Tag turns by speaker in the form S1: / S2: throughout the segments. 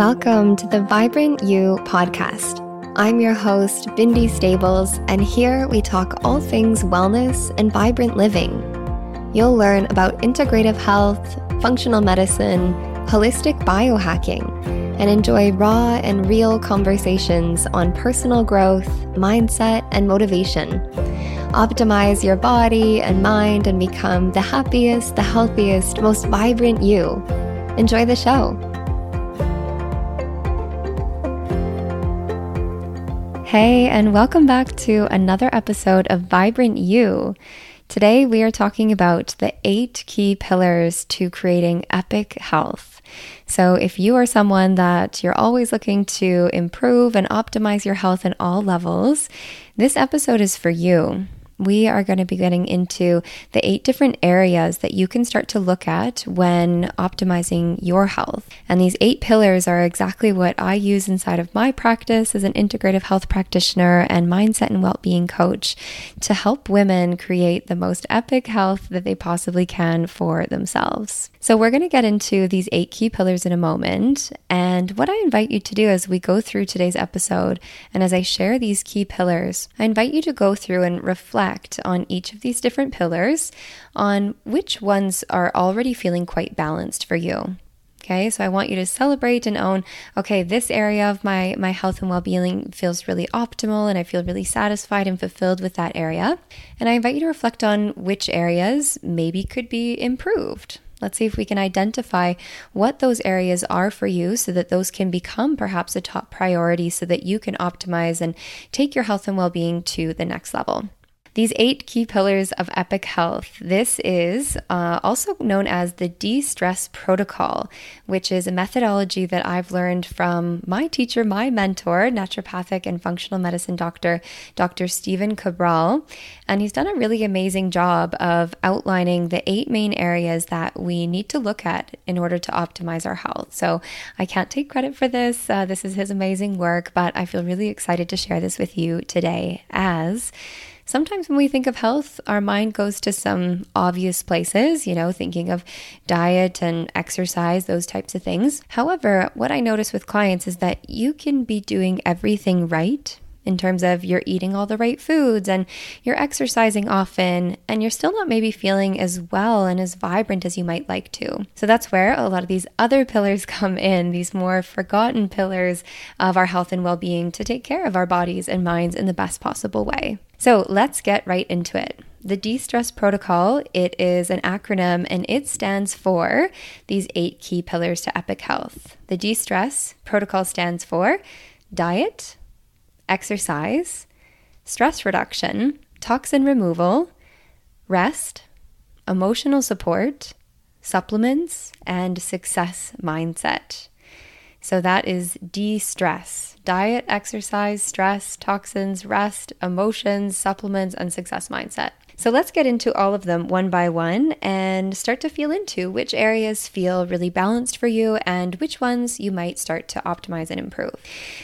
S1: Welcome to the Vibrant You podcast. I'm your host, Bindi Stables, and here we talk all things wellness and vibrant living. You'll learn about integrative health, functional medicine, holistic biohacking, and enjoy raw and real conversations on personal growth, mindset, and motivation. Optimize your body and mind and become the happiest, the healthiest, most vibrant you. Enjoy the show. Hey, and welcome back to another episode of Vibrant You. Today, we are talking about the eight key pillars to creating epic health. So, if you are someone that you're always looking to improve and optimize your health in all levels, this episode is for you we are going to be getting into the eight different areas that you can start to look at when optimizing your health. And these eight pillars are exactly what I use inside of my practice as an integrative health practitioner and mindset and well being coach to help women create the most epic health that they possibly can for themselves. So, we're going to get into these eight key pillars in a moment. And what I invite you to do as we go through today's episode and as I share these key pillars, I invite you to go through and reflect reflect on each of these different pillars on which ones are already feeling quite balanced for you. Okay, so I want you to celebrate and own, okay, this area of my, my health and well being feels really optimal and I feel really satisfied and fulfilled with that area. And I invite you to reflect on which areas maybe could be improved. Let's see if we can identify what those areas are for you so that those can become perhaps a top priority so that you can optimize and take your health and well being to the next level. These eight key pillars of epic health. This is uh, also known as the de stress protocol, which is a methodology that I've learned from my teacher, my mentor, naturopathic and functional medicine doctor, Dr. Stephen Cabral. And he's done a really amazing job of outlining the eight main areas that we need to look at in order to optimize our health. So I can't take credit for this. Uh, this is his amazing work, but I feel really excited to share this with you today as sometimes when we think of health, our mind goes to some obvious places, you know, thinking of diet and exercise, those types of things. However, what I notice with clients is that you can be doing everything right in terms of you're eating all the right foods and you're exercising often and you're still not maybe feeling as well and as vibrant as you might like to. So that's where a lot of these other pillars come in, these more forgotten pillars of our health and well being to take care of our bodies and minds in the best possible way. So let's get right into it. The de-stress protocol, it is an acronym and it stands for these eight key pillars to epic health. The de-stress protocol stands for diet, exercise, stress reduction, toxin removal, rest, emotional support, supplements, and success mindset. So that is de stress diet, exercise, stress, toxins, rest, emotions, supplements, and success mindset. So let's get into all of them one by one and start to feel into which areas feel really balanced for you and which ones you might start to optimize and improve.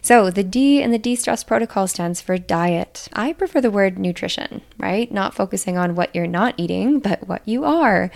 S1: So the D in the de stress protocol stands for diet. I prefer the word nutrition, right? Not focusing on what you're not eating, but what you are.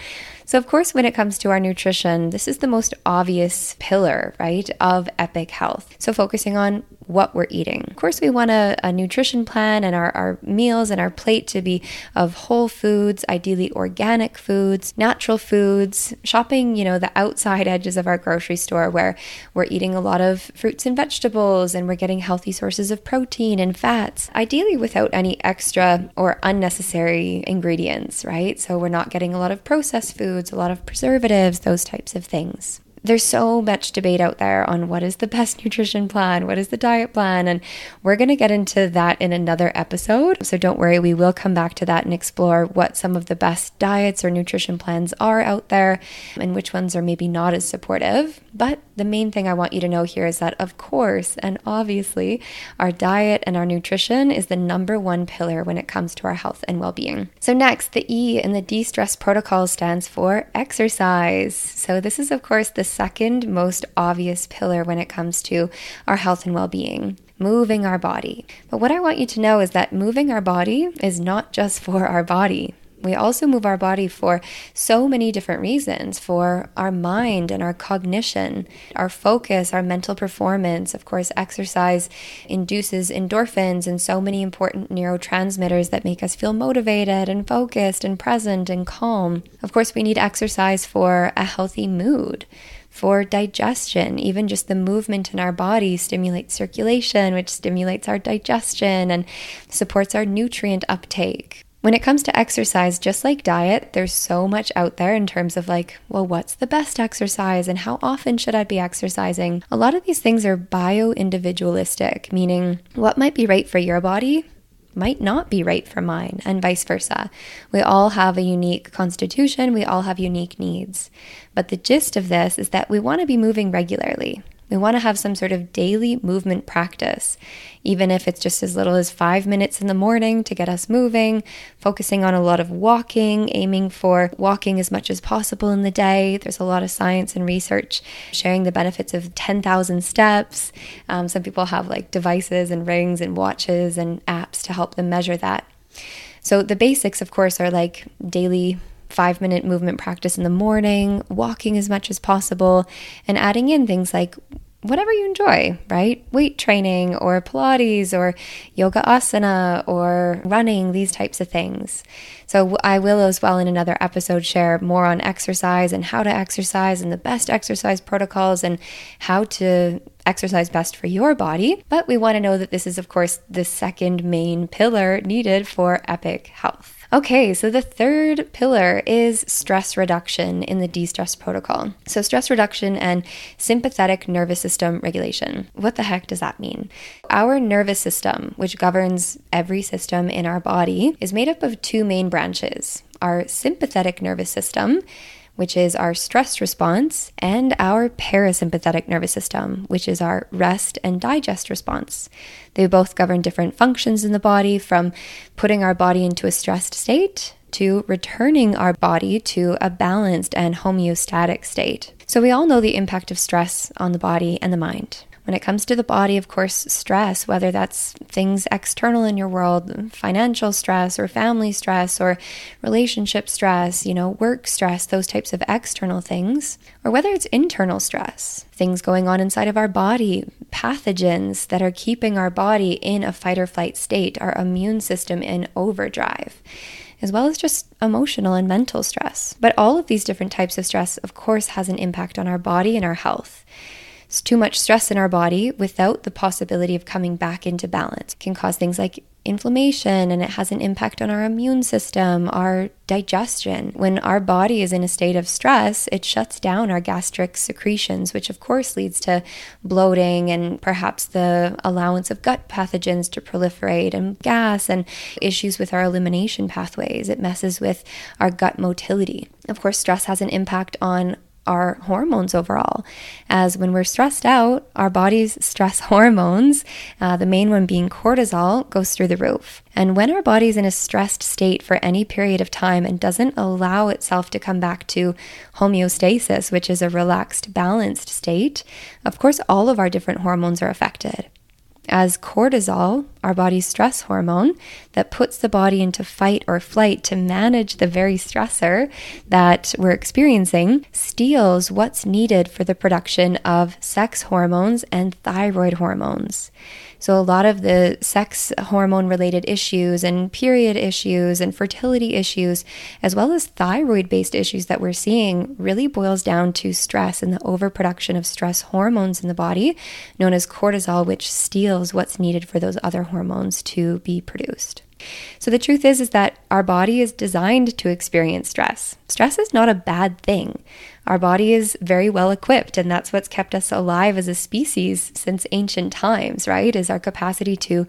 S1: So, of course, when it comes to our nutrition, this is the most obvious pillar, right, of epic health. So, focusing on what we're eating. Of course, we want a, a nutrition plan and our, our meals and our plate to be of whole foods, ideally organic foods, natural foods, shopping, you know, the outside edges of our grocery store where we're eating a lot of fruits and vegetables and we're getting healthy sources of protein and fats, ideally without any extra or unnecessary ingredients, right? So we're not getting a lot of processed foods, a lot of preservatives, those types of things there's so much debate out there on what is the best nutrition plan, what is the diet plan, and we're going to get into that in another episode. So don't worry, we will come back to that and explore what some of the best diets or nutrition plans are out there and which ones are maybe not as supportive. But the main thing I want you to know here is that, of course, and obviously, our diet and our nutrition is the number one pillar when it comes to our health and well being. So, next, the E in the de stress protocol stands for exercise. So, this is, of course, the second most obvious pillar when it comes to our health and well being moving our body. But what I want you to know is that moving our body is not just for our body We also move our body for so many different reasons for our mind and our cognition, our focus, our mental performance. Of course, exercise induces endorphins and so many important neurotransmitters that make us feel motivated and focused and present and calm. Of course, we need exercise for a healthy mood for digestion. Even just the movement in our body stimulates circulation, which stimulates our digestion and supports our nutrient uptake. When it comes to exercise, just like diet, there's so much out there in terms of like, well, what's the best exercise and how often should I be exercising? A lot of these things are bio individualistic, meaning what might be right for your body might not be right for mine, and vice versa. We all have a unique constitution, we all have unique needs. But the gist of this is that we want to be moving regularly. We want to have some sort of daily movement practice, even if it's just as little as five minutes in the morning to get us moving, focusing on a lot of walking, aiming for walking as much as possible in the day. There's a lot of science and research sharing the benefits of 10,000 steps. Um, some people have like devices and rings and watches and apps to help them measure that. So the basics, of course, are like daily five minute movement practice in the morning, walking as much as possible, and adding in things like whatever you enjoy, right? Weight training or Pilates or yoga asana or running, these types of things. So, I will as well in another episode share more on exercise and how to exercise and the best exercise protocols and how to exercise best for your body. But we want to know that this is, of course, the second main pillar needed for epic health. Okay, so the third pillar is stress reduction in the de stress protocol. So, stress reduction and sympathetic nervous system regulation. What the heck does that mean? Our nervous system, which governs every system in our body, is made up of two main branches our sympathetic nervous system which is our stress response, and our parasympathetic nervous system, which is our rest and digest response. They both govern different functions in the body, from putting our body into a stressed state to returning our body to a balanced and homeostatic state. So, we all know the impact of stress on the body and the mind. When it comes to the body, of course, stress, whether that's things external in your world, financial stress or family stress or relationship stress, you know, work stress, those types of external things, or whether it's internal stress, things going on inside of our body, pathogens that are keeping our body in a fight or flight state, our immune system in overdrive as well as just emotional and mental stress. But all of these different types of stress, of course, has an impact on our body and our health. It's too much stress in our body without the possibility of coming back into balance it can cause things like inflammation and it has an impact on our immune system, our digestion. When our body is in a state of stress, it shuts down our gastric secretions, which of course leads to bloating and perhaps the allowance of gut pathogens to proliferate and gas and issues with our elimination pathways. It messes with our gut motility. Of course, stress has an impact on our hormones overall. As when we're stressed out, our body's stress hormones, uh, the main one being cortisol, goes through the roof. And when our body's in a stressed state for any period of time and doesn't allow itself to come back to homeostasis, which is a relaxed, balanced state, of course, all of our different hormones are affected as cortisol, our body's stress hormone, that puts the body into fight or flight to manage the very stressor that we're experiencing, steals what's needed for the production of sex hormones and thyroid hormones. So, a lot of the sex hormone related issues and period issues and fertility issues, as well as thyroid based issues that we're seeing, really boils down to stress and the overproduction of stress hormones in the body, known as cortisol, which steals what's needed for those other hormones to be produced. So the truth is is that our body is designed to experience stress. Stress is not a bad thing. Our body is very well equipped and that's what's kept us alive as a species since ancient times, right? Is our capacity to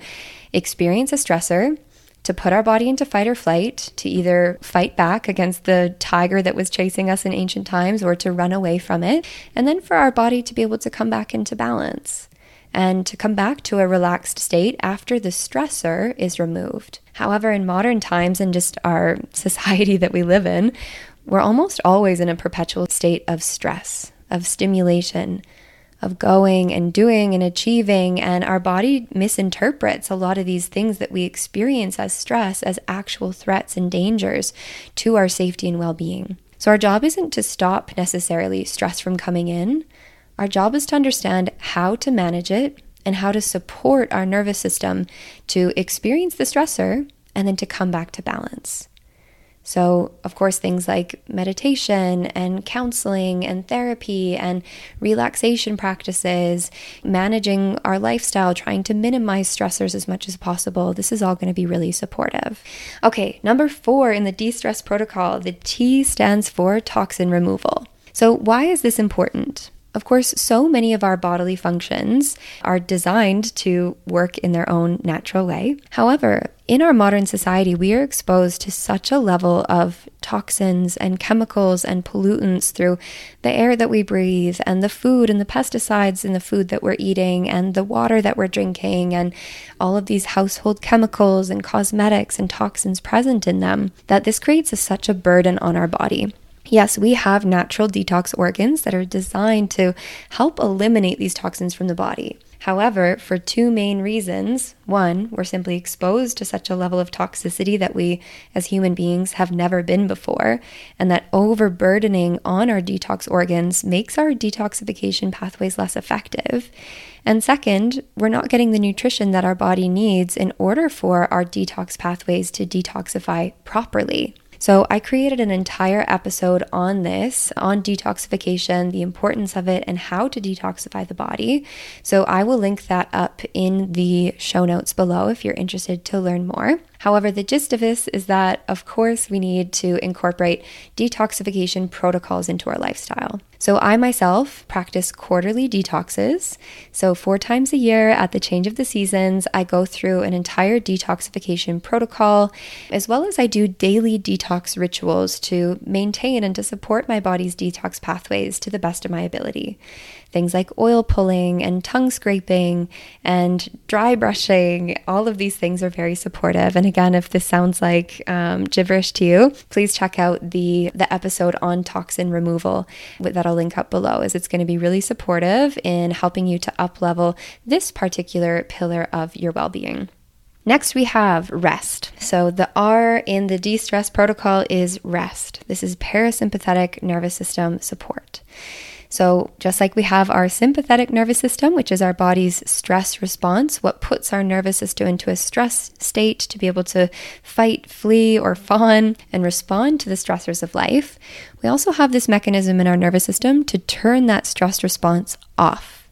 S1: experience a stressor, to put our body into fight or flight, to either fight back against the tiger that was chasing us in ancient times or to run away from it, and then for our body to be able to come back into balance and to come back to a relaxed state after the stressor is removed. However, in modern times and just our society that we live in, we're almost always in a perpetual state of stress, of stimulation, of going and doing and achieving, and our body misinterprets a lot of these things that we experience as stress as actual threats and dangers to our safety and well being. So, our job isn't to stop necessarily stress from coming in. Our job is to understand how to manage it and how to support our nervous system to experience the stressor and then to come back to balance. So, of course, things like meditation and counseling and therapy and relaxation practices, managing our lifestyle, trying to minimize stressors as much as possible, this is all going to be really supportive. Okay, number four in the de stress protocol, the T stands for toxin removal. So, why is this important? Of course, so many of our bodily functions are designed to work in their own natural way. However, in our modern society, we are exposed to such a level of toxins and chemicals and pollutants through the air that we breathe, and the food and the pesticides in the food that we're eating, and the water that we're drinking, and all of these household chemicals and cosmetics and toxins present in them, that this creates a, such a burden on our body. Yes, we have natural detox organs that are designed to help eliminate these toxins from the body. However, for two main reasons one, we're simply exposed to such a level of toxicity that we as human beings have never been before, and that overburdening on our detox organs makes our detoxification pathways less effective. And second, we're not getting the nutrition that our body needs in order for our detox pathways to detoxify properly. So, I created an entire episode on this, on detoxification, the importance of it, and how to detoxify the body. So, I will link that up in the show notes below if you're interested to learn more. However, the gist of this is that, of course, we need to incorporate detoxification protocols into our lifestyle. So, I myself practice quarterly detoxes. So, four times a year at the change of the seasons, I go through an entire detoxification protocol, as well as I do daily detox rituals to maintain and to support my body's detox pathways to the best of my ability things like oil pulling and tongue scraping and dry brushing. All of these things are very supportive. And again, if this sounds like um, gibberish to you, please check out the the episode on toxin removal that I'll link up below, as it's going to be really supportive in helping you to up level this particular pillar of your well being. Next, we have rest. So, the R in the de stress protocol is rest. This is parasympathetic nervous system support. So, just like we have our sympathetic nervous system, which is our body's stress response, what puts our nervous system into a stress state to be able to fight, flee, or fawn and respond to the stressors of life, we also have this mechanism in our nervous system to turn that stress response off.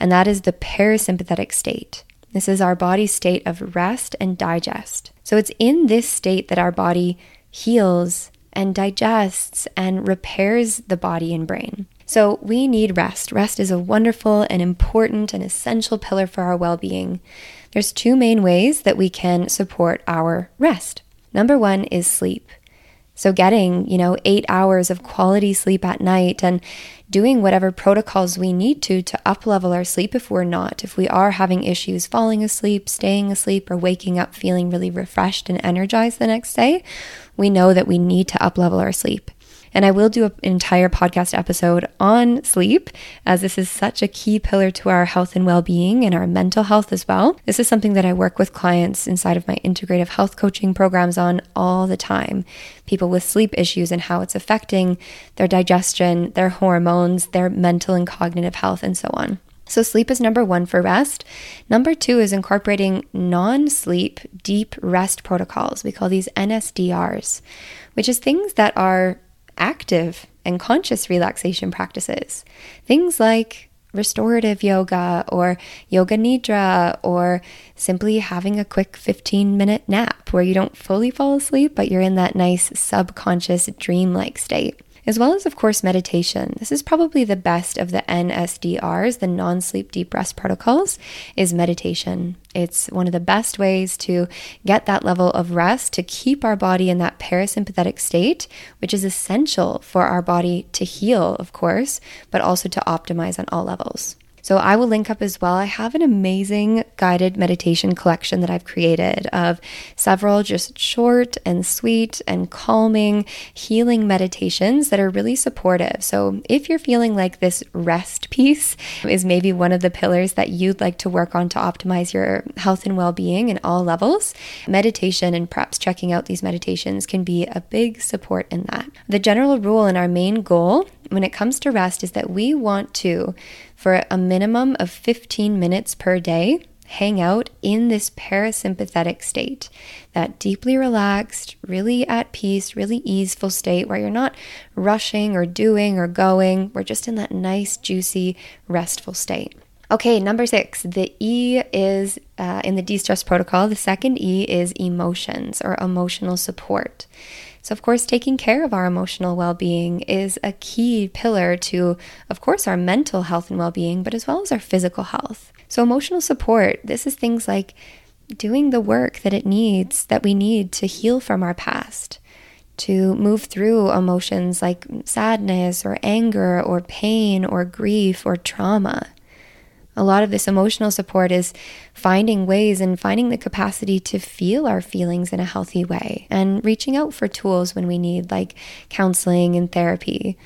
S1: And that is the parasympathetic state. This is our body's state of rest and digest. So, it's in this state that our body heals and digests and repairs the body and brain. So we need rest. Rest is a wonderful and important and essential pillar for our well being. There's two main ways that we can support our rest. Number one is sleep. So getting, you know, 8 hours of quality sleep at night and doing whatever protocols we need to to uplevel our sleep if we're not. If we are having issues falling asleep, staying asleep or waking up feeling really refreshed and energized the next day, we know that we need to uplevel our sleep. And I will do an entire podcast episode on sleep, as this is such a key pillar to our health and well being and our mental health as well. This is something that I work with clients inside of my integrative health coaching programs on all the time. People with sleep issues and how it's affecting their digestion, their hormones, their mental and cognitive health, and so on. So, sleep is number one for rest. Number two is incorporating non sleep deep rest protocols. We call these NSDRs, which is things that are active and conscious relaxation practices. Things like restorative yoga or yoga nidra or simply having a quick 15 minute nap where you don't fully fall asleep, but you're in that nice subconscious dream-like state as well as, of course, meditation. This is probably the best of the NSDRs, the non sleep deep rest protocols, is meditation. It's one of the best ways to get that level of rest to keep our body in that parasympathetic state, which is essential for our body to heal, of course, but also to optimize on all levels. So I will link up as well. I have an amazing guided meditation collection that I've created of several just short and sweet and calming healing meditations that are really supportive. So if you're feeling like this rest piece is maybe one of the pillars that you'd like to work on to optimize your health and well-being in all levels, meditation and perhaps checking out these meditations can be a big support in that. The general rule and our main goal when it comes to rest is that we want to, for a minimum of 15 minutes per day, hang out in this parasympathetic state, that deeply relaxed, really at peace, really easeful state where you're not rushing or doing or going. We're just in that nice, juicy, restful state. Okay, number six, the E is uh, in the de stress protocol. The second E is emotions or emotional support. So, of course, taking care of our emotional well being is a key pillar to, of course, our mental health and well being, but as well as our physical health. So, emotional support, this is things like doing the work that it needs, that we need to heal from our past, to move through emotions like sadness or anger or pain or grief or trauma. A lot of this emotional support is finding ways and finding the capacity to feel our feelings in a healthy way and reaching out for tools when we need, like counseling and therapy.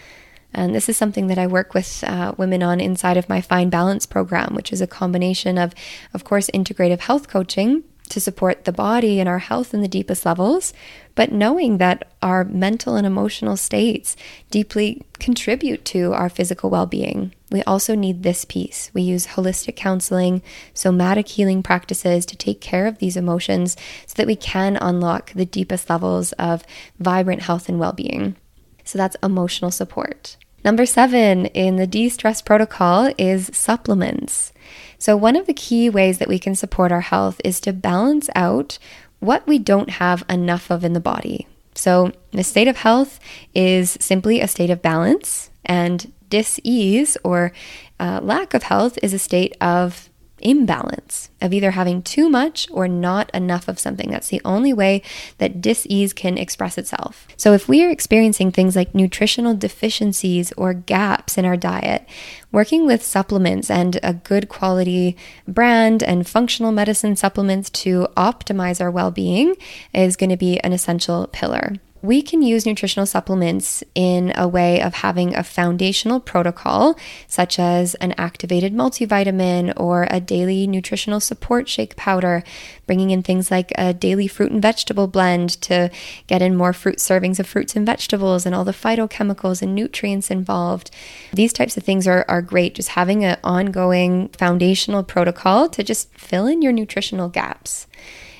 S1: And this is something that I work with uh, women on inside of my Find Balance program, which is a combination of, of course, integrative health coaching to support the body and our health in the deepest levels, but knowing that our mental and emotional states deeply contribute to our physical well being. We also need this piece. We use holistic counseling, somatic healing practices to take care of these emotions so that we can unlock the deepest levels of vibrant health and well being. So that's emotional support. Number seven in the de stress protocol is supplements. So, one of the key ways that we can support our health is to balance out what we don't have enough of in the body. So, the state of health is simply a state of balance, and dis ease or uh, lack of health is a state of imbalance of either having too much or not enough of something. That's the only way that dis-ease can express itself. So if we are experiencing things like nutritional deficiencies or gaps in our diet, working with supplements and a good quality brand and functional medicine supplements to optimize our well-being is going to be an essential pillar we can use nutritional supplements in a way of having a foundational protocol, such as an activated multivitamin or a daily nutritional support shake powder, bringing in things like a daily fruit and vegetable blend to get in more fruit servings of fruits and vegetables and all the phytochemicals and nutrients involved. These types of things are, are great, just having an ongoing foundational protocol to just fill in your nutritional gaps.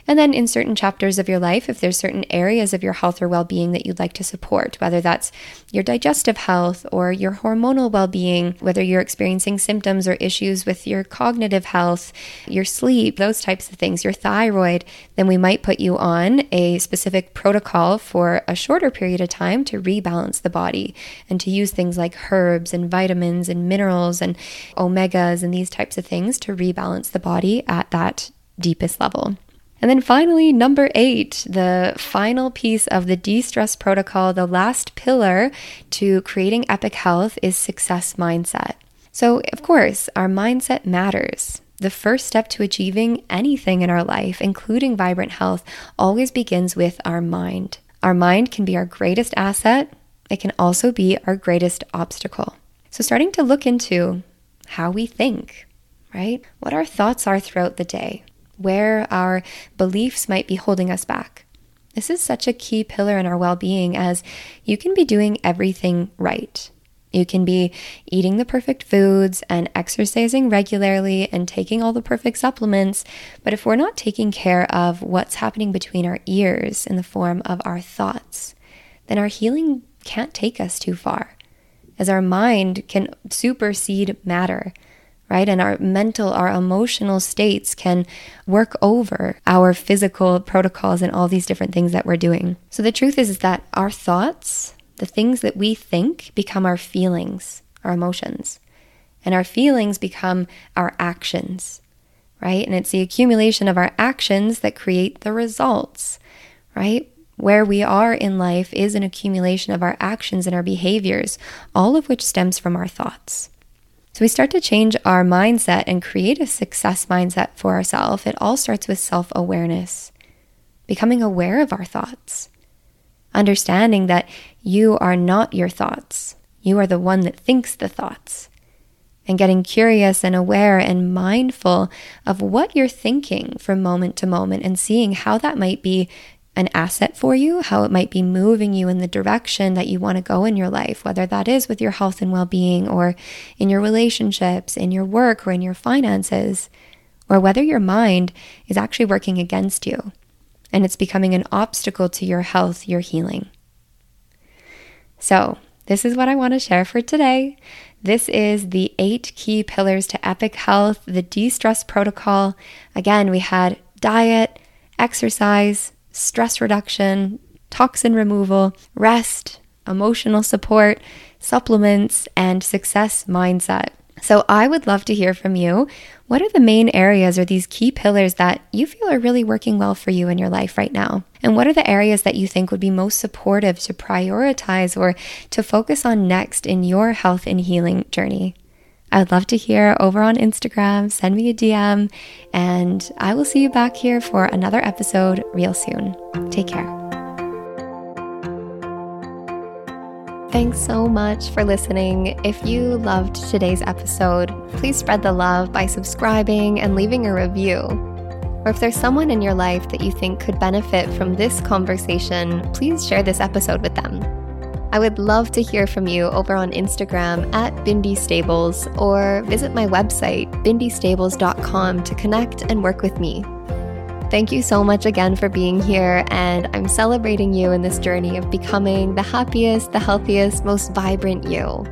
S1: And then in certain chapters of your life, if there's certain areas of your health or well being that you'd like to support, whether that's your digestive health or your hormonal well being, whether you're experiencing symptoms or issues with your cognitive health, your sleep, those types of things, your thyroid, then we might put you on a specific protocol for a shorter period of time to rebalance the body and to use things like herbs and vitamins and minerals and omegas and these types of things to rebalance the body at that deepest level. And then finally, number eight, the final piece of the de stress protocol, the last pillar to creating epic health is success mindset. So, of course, our mindset matters. The first step to achieving anything in our life, including vibrant health, always begins with our mind. Our mind can be our greatest asset, it can also be our greatest obstacle. So, starting to look into how we think, right? What our thoughts are throughout the day, where our beliefs might be holding us back. This is such a key pillar in our well being as you can be doing everything right. You can be eating the perfect foods and exercising regularly and taking all the perfect supplements. But if we're not taking care of what's happening between our ears in the form of our thoughts, then our healing can't take us too far, as our mind can supersede matter right? And our mental, our emotional states can work over our physical protocols and all these different things that we're doing. So the truth is, is that our thoughts, the things that we think, become our feelings, our emotions. And our feelings become our actions, right? And it's the accumulation of our actions that create the results, right? Where we are in life is an accumulation of our actions and our behaviors, all of which stems from our thoughts. So we start to change our mindset and create a success mindset for ourselves. It all starts with self awareness, becoming aware of our thoughts, understanding that you are not your thoughts. You are the one that thinks the thoughts. And getting curious and aware and mindful of what you're thinking from moment to moment and seeing how that might be an asset for you, how it might be moving you in the direction that you want to go in your life, whether that is with your health and well being, or in your relationships, in your work, or in your finances, or whether your mind is actually working against you and it's becoming an obstacle to your health, your healing. So, this is what I want to share for today. This is the eight key pillars to epic health, the de stress protocol. Again, we had diet, exercise, stress reduction, toxin removal, rest, emotional support, supplements, and success mindset. So, I would love to hear from you. What are the main areas or these key pillars that you feel are really working well for you in your life right now? And what are the areas that you think would be most supportive to prioritize or to focus on next in your health and healing journey? I would love to hear over on Instagram. Send me a DM, and I will see you back here for another episode real soon. Take care. Thanks so much for listening. If you loved today's episode, please spread the love by subscribing and leaving a review. Or if there's someone in your life that you think could benefit from this conversation, please share this episode with them. I would love to hear from you over on Instagram at Bindi Stables or visit my website, bindistables.com, to connect and work with me. Thank you so much again for being here, and I'm celebrating you in this journey of becoming the happiest, the healthiest, most vibrant you.